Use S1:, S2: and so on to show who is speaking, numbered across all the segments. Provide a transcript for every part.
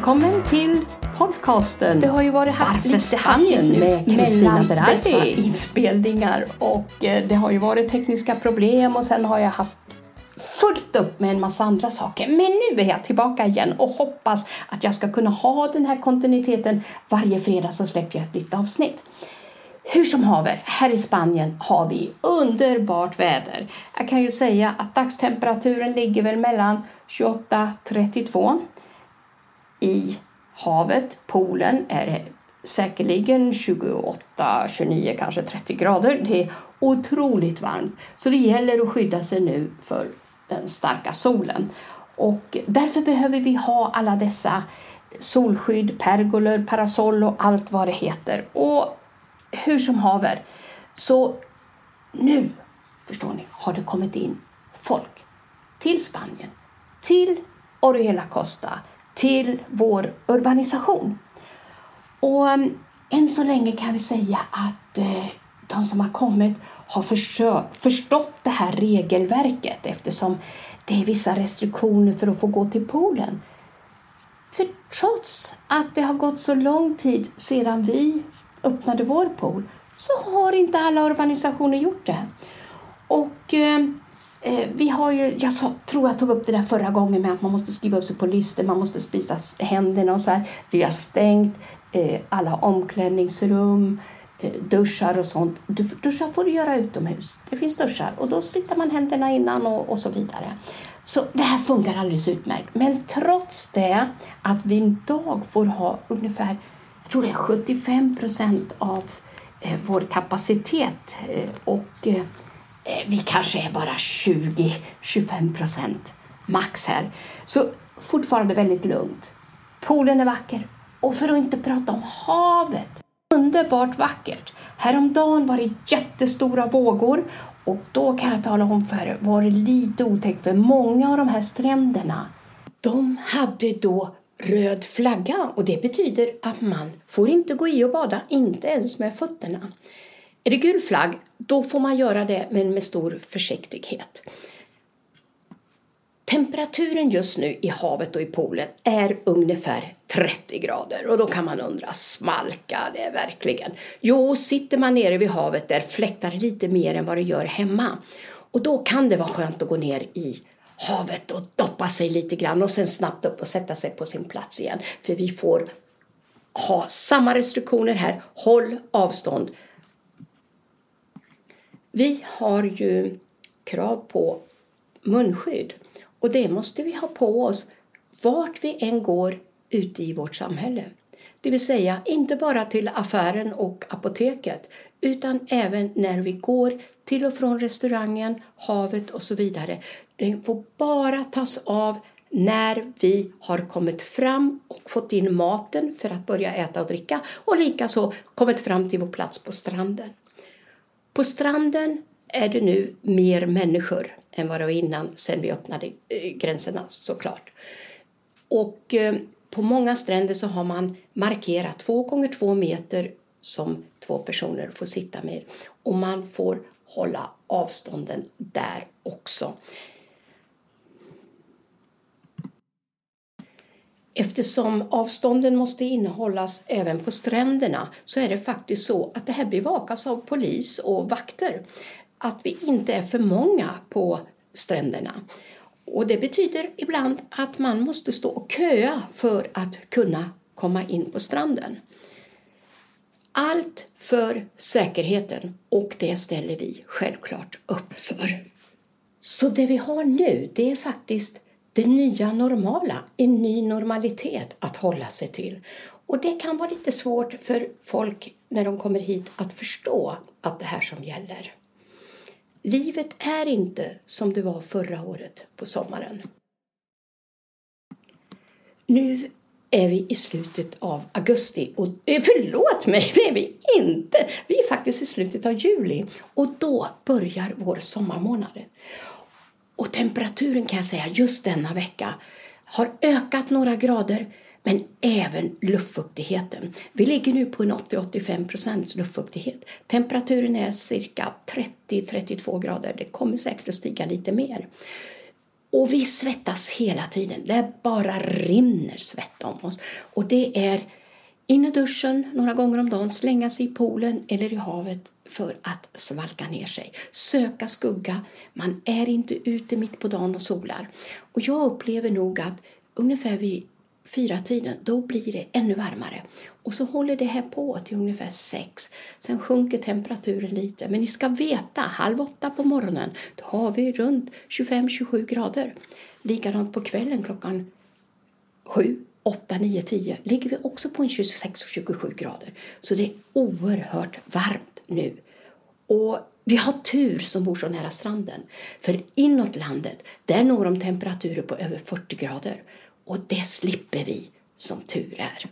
S1: Välkommen till podcasten.
S2: Det har ju varit
S1: Varför Spanien med Kristina
S2: dessa inspelningar och eh, det har ju varit tekniska problem och sen har jag haft fullt upp med en massa andra saker. Men nu är jag tillbaka igen och hoppas att jag ska kunna ha den här kontinuiteten. Varje fredag så släpper jag ett nytt avsnitt. Hur som haver, här i Spanien har vi underbart väder. Jag kan ju säga att dagstemperaturen ligger väl mellan 28-32. I havet, poolen, är det säkerligen 28, 29, kanske 30 grader. Det är otroligt varmt. Så det gäller att skydda sig nu för den starka solen. Och därför behöver vi ha alla dessa solskydd, pergolor, parasoll och allt vad det heter. Och hur som haver, så nu, förstår ni, har det kommit in folk till Spanien, till Oriela Costa, till vår urbanisation. Och mm, än så länge kan vi säga att eh, de som har kommit har förstått det här regelverket eftersom det är vissa restriktioner för att få gå till poolen. För trots att det har gått så lång tid sedan vi öppnade vår pool så har inte alla urbanisationer gjort det. Och eh, Eh, vi har ju, jag sa, tror jag tog upp det där förra gången med att man måste skriva upp sig på listor, man måste spisa händerna och så här. Vi har stängt eh, alla omklädningsrum, eh, duschar och sånt. Du, duschar får du göra utomhus. Det finns duschar och då spritar man händerna innan och, och så vidare. Så det här funkar alldeles utmärkt. Men trots det att vi idag får ha ungefär, jag tror det är 75 procent av eh, vår kapacitet eh, och eh, Eh, vi kanske är bara 20-25 procent max här. Så fortfarande väldigt lugnt. Poolen är vacker och för att inte prata om havet. Underbart vackert. Häromdagen var det jättestora vågor och då kan jag tala om för er var det lite otäckt för många av de här stränderna de hade då röd flagga och det betyder att man får inte gå i och bada, inte ens med fötterna. Är det gul flagg, då får man göra det men med stor försiktighet. Temperaturen just nu i havet och i poolen är ungefär 30 grader och då kan man undra, smalkar det verkligen? Jo, sitter man nere vid havet där fläktar lite mer än vad det gör hemma och då kan det vara skönt att gå ner i havet och doppa sig lite grann och sen snabbt upp och sätta sig på sin plats igen. För vi får ha samma restriktioner här. Håll avstånd. Vi har ju krav på munskydd och det måste vi ha på oss vart vi än går ute i vårt samhälle. Det vill säga inte bara till affären och apoteket utan även när vi går till och från restaurangen, havet och så vidare. Det får bara tas av när vi har kommit fram och fått in maten för att börja äta och dricka och likaså kommit fram till vår plats på stranden. På stranden är det nu mer människor än vad det var innan sen vi öppnade eh, gränserna såklart. Och eh, på många stränder så har man markerat två gånger två meter som två personer får sitta med och man får hålla avstånden där också. Eftersom avstånden måste innehållas även på stränderna så är det faktiskt så att det här bevakas av polis och vakter. Att vi inte är för många på stränderna. Och det betyder ibland att man måste stå och köa för att kunna komma in på stranden. Allt för säkerheten och det ställer vi självklart upp för. Så det vi har nu det är faktiskt det nya normala, en ny normalitet att hålla sig till. Och det kan vara lite svårt för folk när de kommer hit att förstå att det här som gäller. Livet är inte som det var förra året på sommaren. Nu är vi i slutet av augusti och eh, förlåt mig, det är vi inte. Vi är faktiskt i slutet av juli och då börjar vår sommarmånad. Och temperaturen kan jag säga just denna vecka har ökat några grader men även luftfuktigheten. Vi ligger nu på en 80-85 procents luftfuktighet. Temperaturen är cirka 30-32 grader. Det kommer säkert att stiga lite mer. Och vi svettas hela tiden. Det bara rinner svett om oss. Och det är in i duschen några gånger om dagen, slänga sig i poolen eller i havet för att svalka ner sig. Söka skugga. Man är inte ute mitt på dagen och solar. Och jag upplever nog att ungefär vid fyra tiden, då blir det ännu varmare. Och så håller det här på till ungefär sex. Sen sjunker temperaturen lite. Men ni ska veta, halv åtta på morgonen, då har vi runt 25-27 grader. Likadant på kvällen klockan sju, åtta, nio, tio ligger vi också på en 26-27 grader. Så det är oerhört varmt nu. Och vi har tur som bor så nära stranden. För inåt landet, där når de temperaturer på över 40 grader. Och det slipper vi, som tur är.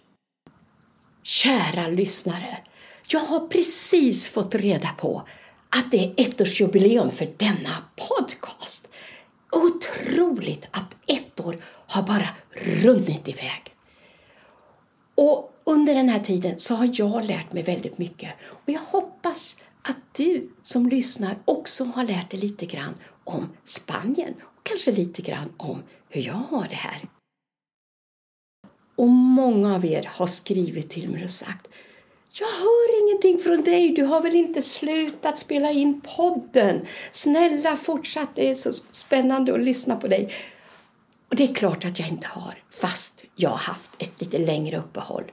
S2: Kära lyssnare, jag har precis fått reda på att det är ettårsjubileum för denna podcast. Otroligt att ett år har bara runnit iväg. Och under den här tiden så har jag lärt mig väldigt mycket och jag hoppas att du som lyssnar också har lärt dig lite grann om Spanien och kanske lite grann om hur jag har det här. Och många av er har skrivit till mig och sagt jag hör ingenting från dig. Du har väl inte slutat spela in podden? Snälla fortsätt. Det är så spännande att lyssna på dig. Och det är klart att jag inte har, fast jag har haft ett lite längre uppehåll.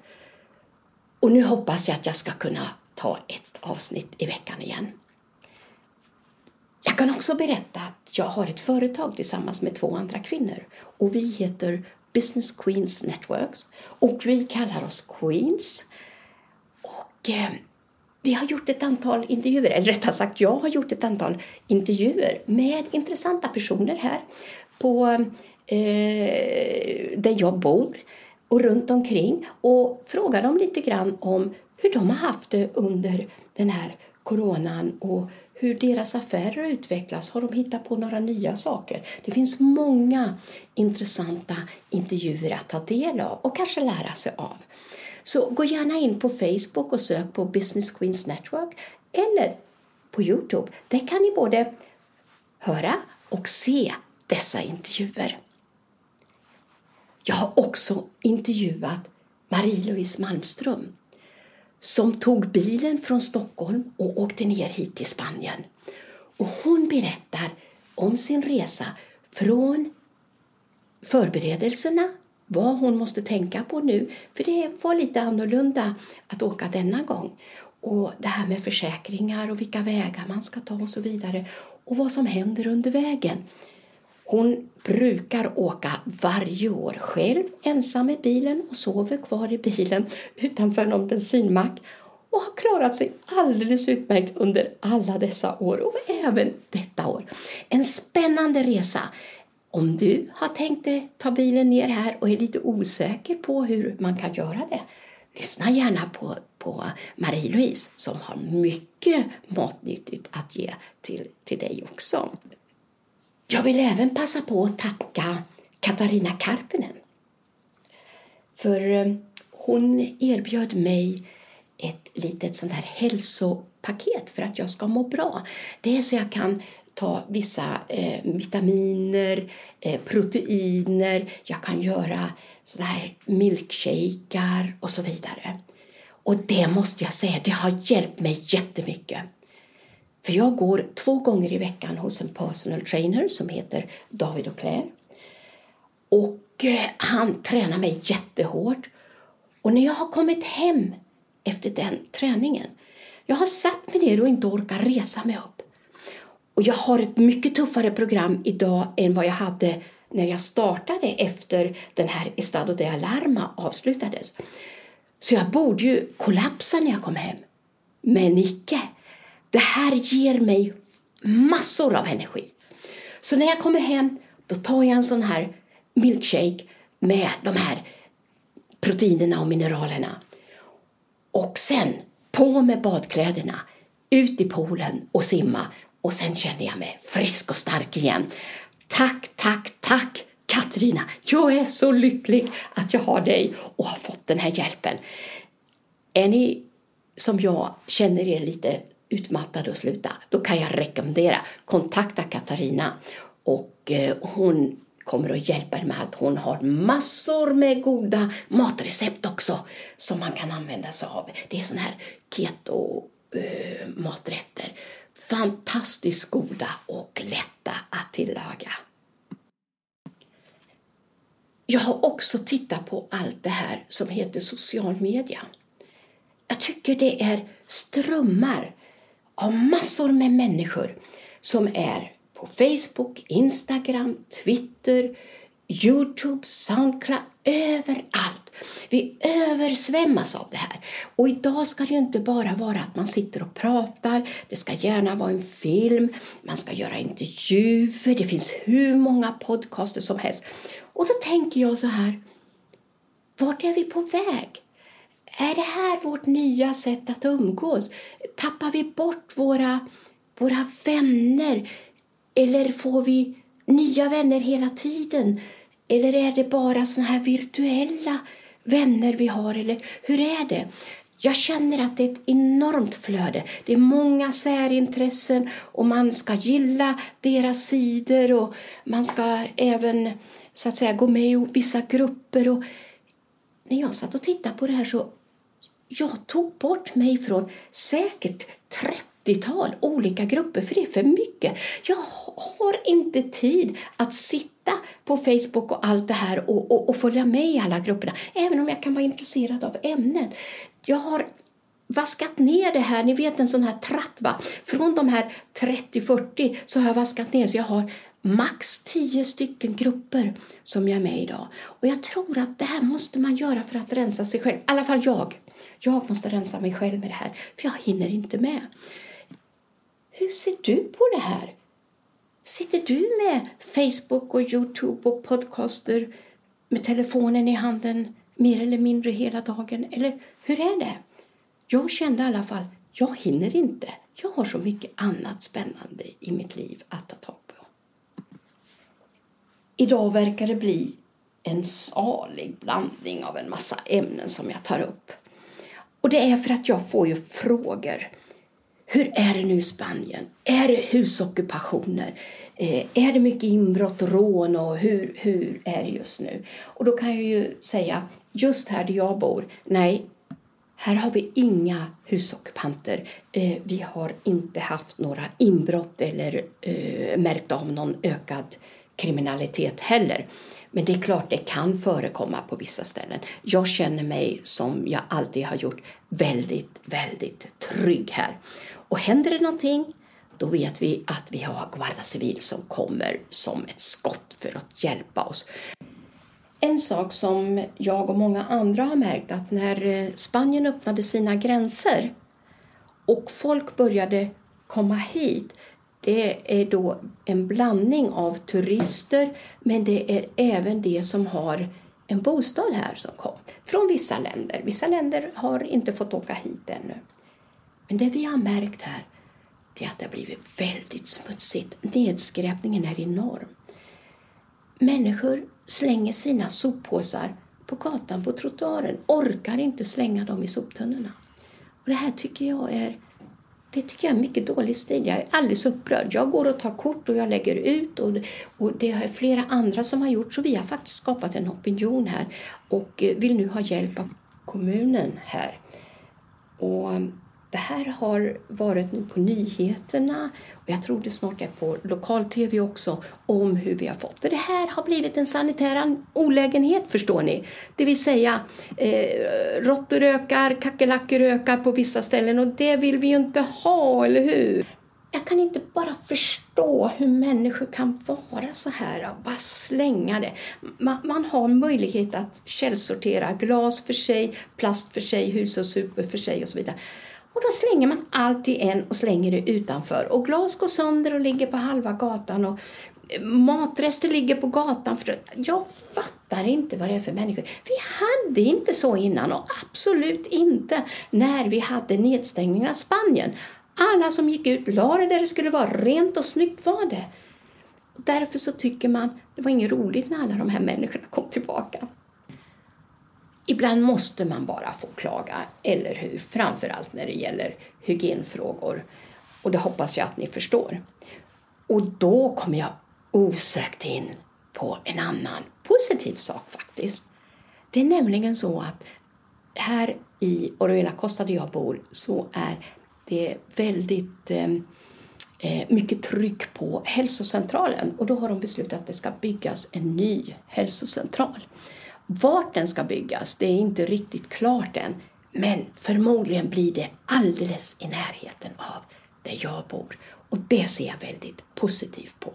S2: Och nu hoppas jag att jag ska kunna ta ett avsnitt i veckan igen. Jag kan också berätta att jag har ett företag tillsammans med två andra kvinnor och vi heter Business Queens Networks och vi kallar oss Queens. Eh, vi har gjort ett antal intervjuer, eller rättare sagt jag har gjort ett antal intervjuer med intressanta personer här på eh, där jag bor och runt omkring och frågar dem lite grann om hur de har haft det under den här coronan och hur deras affärer har utvecklats. Har de hittat på några nya saker? Det finns många intressanta intervjuer att ta del av och kanske lära sig av. Så gå gärna in på Facebook och sök på Business Queens Network eller på Youtube. Där kan ni både höra och se dessa intervjuer. Jag har också intervjuat Marie-Louise Malmström som tog bilen från Stockholm och åkte ner hit till Spanien. Och hon berättar om sin resa från förberedelserna, vad hon måste tänka på nu, för det var lite annorlunda att åka denna gång. Och det här med försäkringar och vilka vägar man ska ta och så vidare. Och vad som händer under vägen. Hon brukar åka varje år själv ensam i bilen och sover kvar i bilen utanför någon bensinmack och har klarat sig alldeles utmärkt under alla dessa år och även detta år. En spännande resa. Om du har tänkt ta bilen ner här och är lite osäker på hur man kan göra det, lyssna gärna på, på Marie-Louise som har mycket matnyttigt att ge till, till dig också. Jag vill även passa på att tacka Katarina Karpinen. För eh, hon erbjöd mig ett litet sånt här hälsopaket för att jag ska må bra. Det är så jag kan ta vissa eh, vitaminer, eh, proteiner, jag kan göra här milkshakar och så vidare. Och det måste jag säga, det har hjälpt mig jättemycket. För jag går två gånger i veckan hos en personal trainer som heter David Auclair. Och eh, han tränar mig jättehårt. Och när jag har kommit hem efter den träningen, jag har satt mig ner och inte orkar resa mig upp. Och jag har ett mycket tuffare program idag än vad jag hade när jag startade efter den här Estado de Alarma avslutades. Så jag borde ju kollapsa när jag kom hem. Men icke. Det här ger mig massor av energi. Så när jag kommer hem då tar jag en sån här milkshake med de här proteinerna och mineralerna. Och sen på med badkläderna, ut i poolen och simma och sen känner jag mig frisk och stark igen. Tack, tack, tack Katarina! Jag är så lycklig att jag har dig och har fått den här hjälpen. Är ni som jag känner er lite utmattade och sluta, då kan jag rekommendera kontakta Katarina. Och eh, hon kommer att hjälpa er med allt. Hon har massor med goda matrecept också som man kan använda sig av. Det är såna här keto-maträtter. Eh, Fantastiskt goda och lätta att tillaga. Jag har också tittat på allt det här som heter social media. Jag tycker det är strömmar av massor med människor som är på Facebook, Instagram, Twitter, Youtube, Soundcloud, överallt. Vi översvämmas av det här. Och idag ska det ju inte bara vara att man sitter och pratar, det ska gärna vara en film, man ska göra intervjuer, det finns hur många podcaster som helst. Och då tänker jag så här, vart är vi på väg? Är det här vårt nya sätt att umgås? Tappar vi bort våra, våra vänner? Eller får vi nya vänner hela tiden? Eller är det bara såna här virtuella vänner vi har? Eller hur är det? Jag känner att det är ett enormt flöde. Det är många särintressen och man ska gilla deras sidor och man ska även så att säga gå med i vissa grupper. Och när jag satt och tittade på det här så jag tog bort mig från säkert 30-tal olika grupper för det är för mycket. Jag har inte tid att sitta på Facebook och allt det här och, och, och följa med i alla grupperna, även om jag kan vara intresserad av ämnet. Jag har vaskat ner det här, ni vet en sån här tratt va? Från de här 30-40 så har jag vaskat ner så jag har max 10 stycken grupper som jag är med i idag. Och jag tror att det här måste man göra för att rensa sig själv, i alla fall jag. Jag måste rensa mig själv med det här, för jag hinner inte med. Hur ser du på det här? Sitter du med Facebook och Youtube och podcaster med telefonen i handen mer eller mindre hela dagen? Eller hur är det? Jag kände i alla fall, jag hinner inte. Jag har så mycket annat spännande i mitt liv att ta tag på. Idag verkar det bli en salig blandning av en massa ämnen som jag tar upp. Och det är för att jag får ju frågor. Hur är det nu i Spanien? Är det husockupationer? Eh, är det mycket inbrott och rån och hur, hur är det just nu? Och då kan jag ju säga, just här där jag bor, nej, här har vi inga husockupanter. Eh, vi har inte haft några inbrott eller eh, märkt av någon ökad kriminalitet heller. Men det är klart det kan förekomma på vissa ställen. Jag känner mig, som jag alltid har gjort, väldigt, väldigt trygg här. Och händer det någonting, då vet vi att vi har Guarda Civil som kommer som ett skott för att hjälpa oss. En sak som jag och många andra har märkt att när eh, Spanien öppnade sina gränser och folk började komma hit det är då en blandning av turister men det är även de som har en bostad här som kom från vissa länder. Vissa länder har inte fått åka hit ännu. Men det vi har märkt här är att det har blivit väldigt smutsigt. Nedskräpningen är enorm. Människor slänger sina soppåsar på gatan, på trottoaren, orkar inte slänga dem i soptunnorna. Och det här tycker jag är det tycker jag är mycket dålig stil. Jag är alldeles upprörd. Jag går och tar kort och jag lägger ut och, och det är flera andra som har gjort så vi har faktiskt skapat en opinion här och vill nu ha hjälp av kommunen här. Och det här har varit nu på nyheterna och jag tror det snart är på lokal-tv också om hur vi har fått. För det här har blivit en sanitär olägenhet förstår ni. Det vill säga eh, råttor ökar, kackerlackor ökar på vissa ställen och det vill vi ju inte ha, eller hur? Jag kan inte bara förstå hur människor kan vara så här och bara slänga det. Man, man, har möjlighet att källsortera glas för sig, plast för sig, hushållssopor för sig och så vidare. Och då slänger man allt i en och slänger det utanför. Och glas går sönder och ligger på halva gatan och eh, matrester ligger på gatan. För jag fattar inte vad det är för människor. Vi hade inte så innan och absolut inte när vi hade nedstängningen av Spanien. Alla som gick ut la det där det skulle vara. Rent och snyggt var det. Därför så tycker man det var inget roligt när alla de här människorna kom tillbaka. Ibland måste man bara få klaga, eller hur? Framförallt när det gäller hygienfrågor. Och det hoppas jag att ni förstår. Och då kommer jag osökt in på en annan positiv sak faktiskt. Det är nämligen så att här i Oruela Costa där jag bor så är det väldigt eh, eh, mycket tryck på hälsocentralen och då har de beslutat att det ska byggas en ny hälsocentral. Vart den ska byggas, det är inte riktigt klart än, men förmodligen blir det alldeles i närheten av där jag bor och det ser jag väldigt positivt på.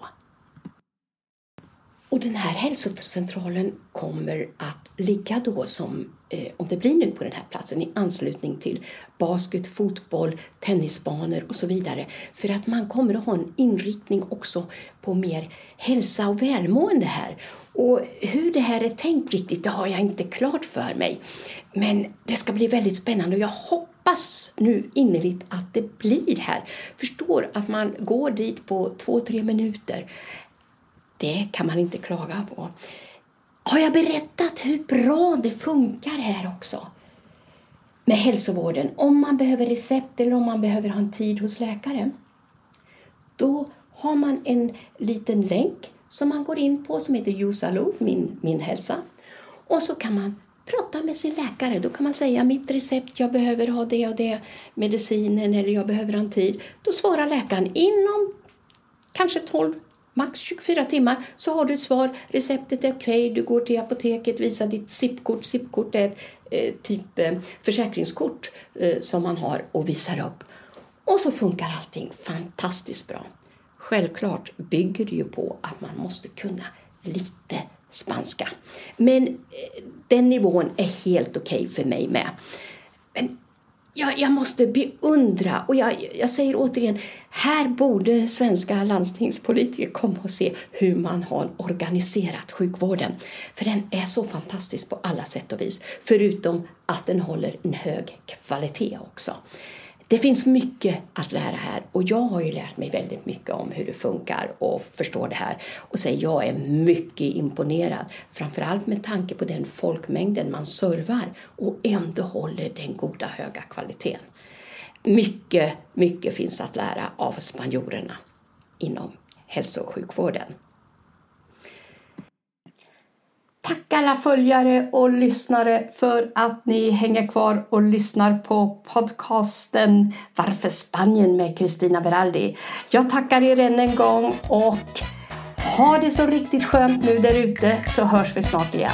S2: Och den här hälsocentralen kommer att ligga då som, eh, om det blir nu på den här platsen, i anslutning till basket, fotboll, tennisbanor och så vidare. För att man kommer att ha en inriktning också på mer hälsa och välmående här. Och hur det här är tänkt riktigt, det har jag inte klart för mig. Men det ska bli väldigt spännande och jag hoppas nu innerligt att det blir här. Förstår att man går dit på två, tre minuter. Det kan man inte klaga på. Har jag berättat hur bra det funkar här också? Med hälsovården, om man behöver recept eller om man behöver ha en tid hos läkaren. Då har man en liten länk som man går in på som heter Jusalo, min, min hälsa. Och så kan man prata med sin läkare. Då kan man säga mitt recept, jag behöver ha det och det, medicinen eller jag behöver ha en tid. Då svarar läkaren inom kanske 12 max 24 timmar så har du ett svar. Receptet är okej, okay. du går till apoteket, visar ditt SIP-kort. SIP-kort är ett eh, typ eh, försäkringskort eh, som man har och visar upp. Och så funkar allting fantastiskt bra. Självklart bygger det ju på att man måste kunna lite spanska. Men eh, den nivån är helt okej okay för mig med. Men jag, jag måste beundra, och jag, jag säger återigen, här borde svenska landstingspolitiker komma och se hur man har organiserat sjukvården. För den är så fantastisk på alla sätt och vis, förutom att den håller en hög kvalitet också. Det finns mycket att lära här och jag har ju lärt mig väldigt mycket om hur det funkar och förstår det här. Och säger jag är mycket imponerad, framförallt med tanke på den folkmängden man servar och ändå håller den goda höga kvaliteten. Mycket, mycket finns att lära av spanjorerna inom hälso och sjukvården. Tack alla följare och lyssnare för att ni hänger kvar och lyssnar på podcasten Varför Spanien med Kristina Berardi. Jag tackar er än en gång och ha det så riktigt skönt nu där ute så hörs vi snart igen.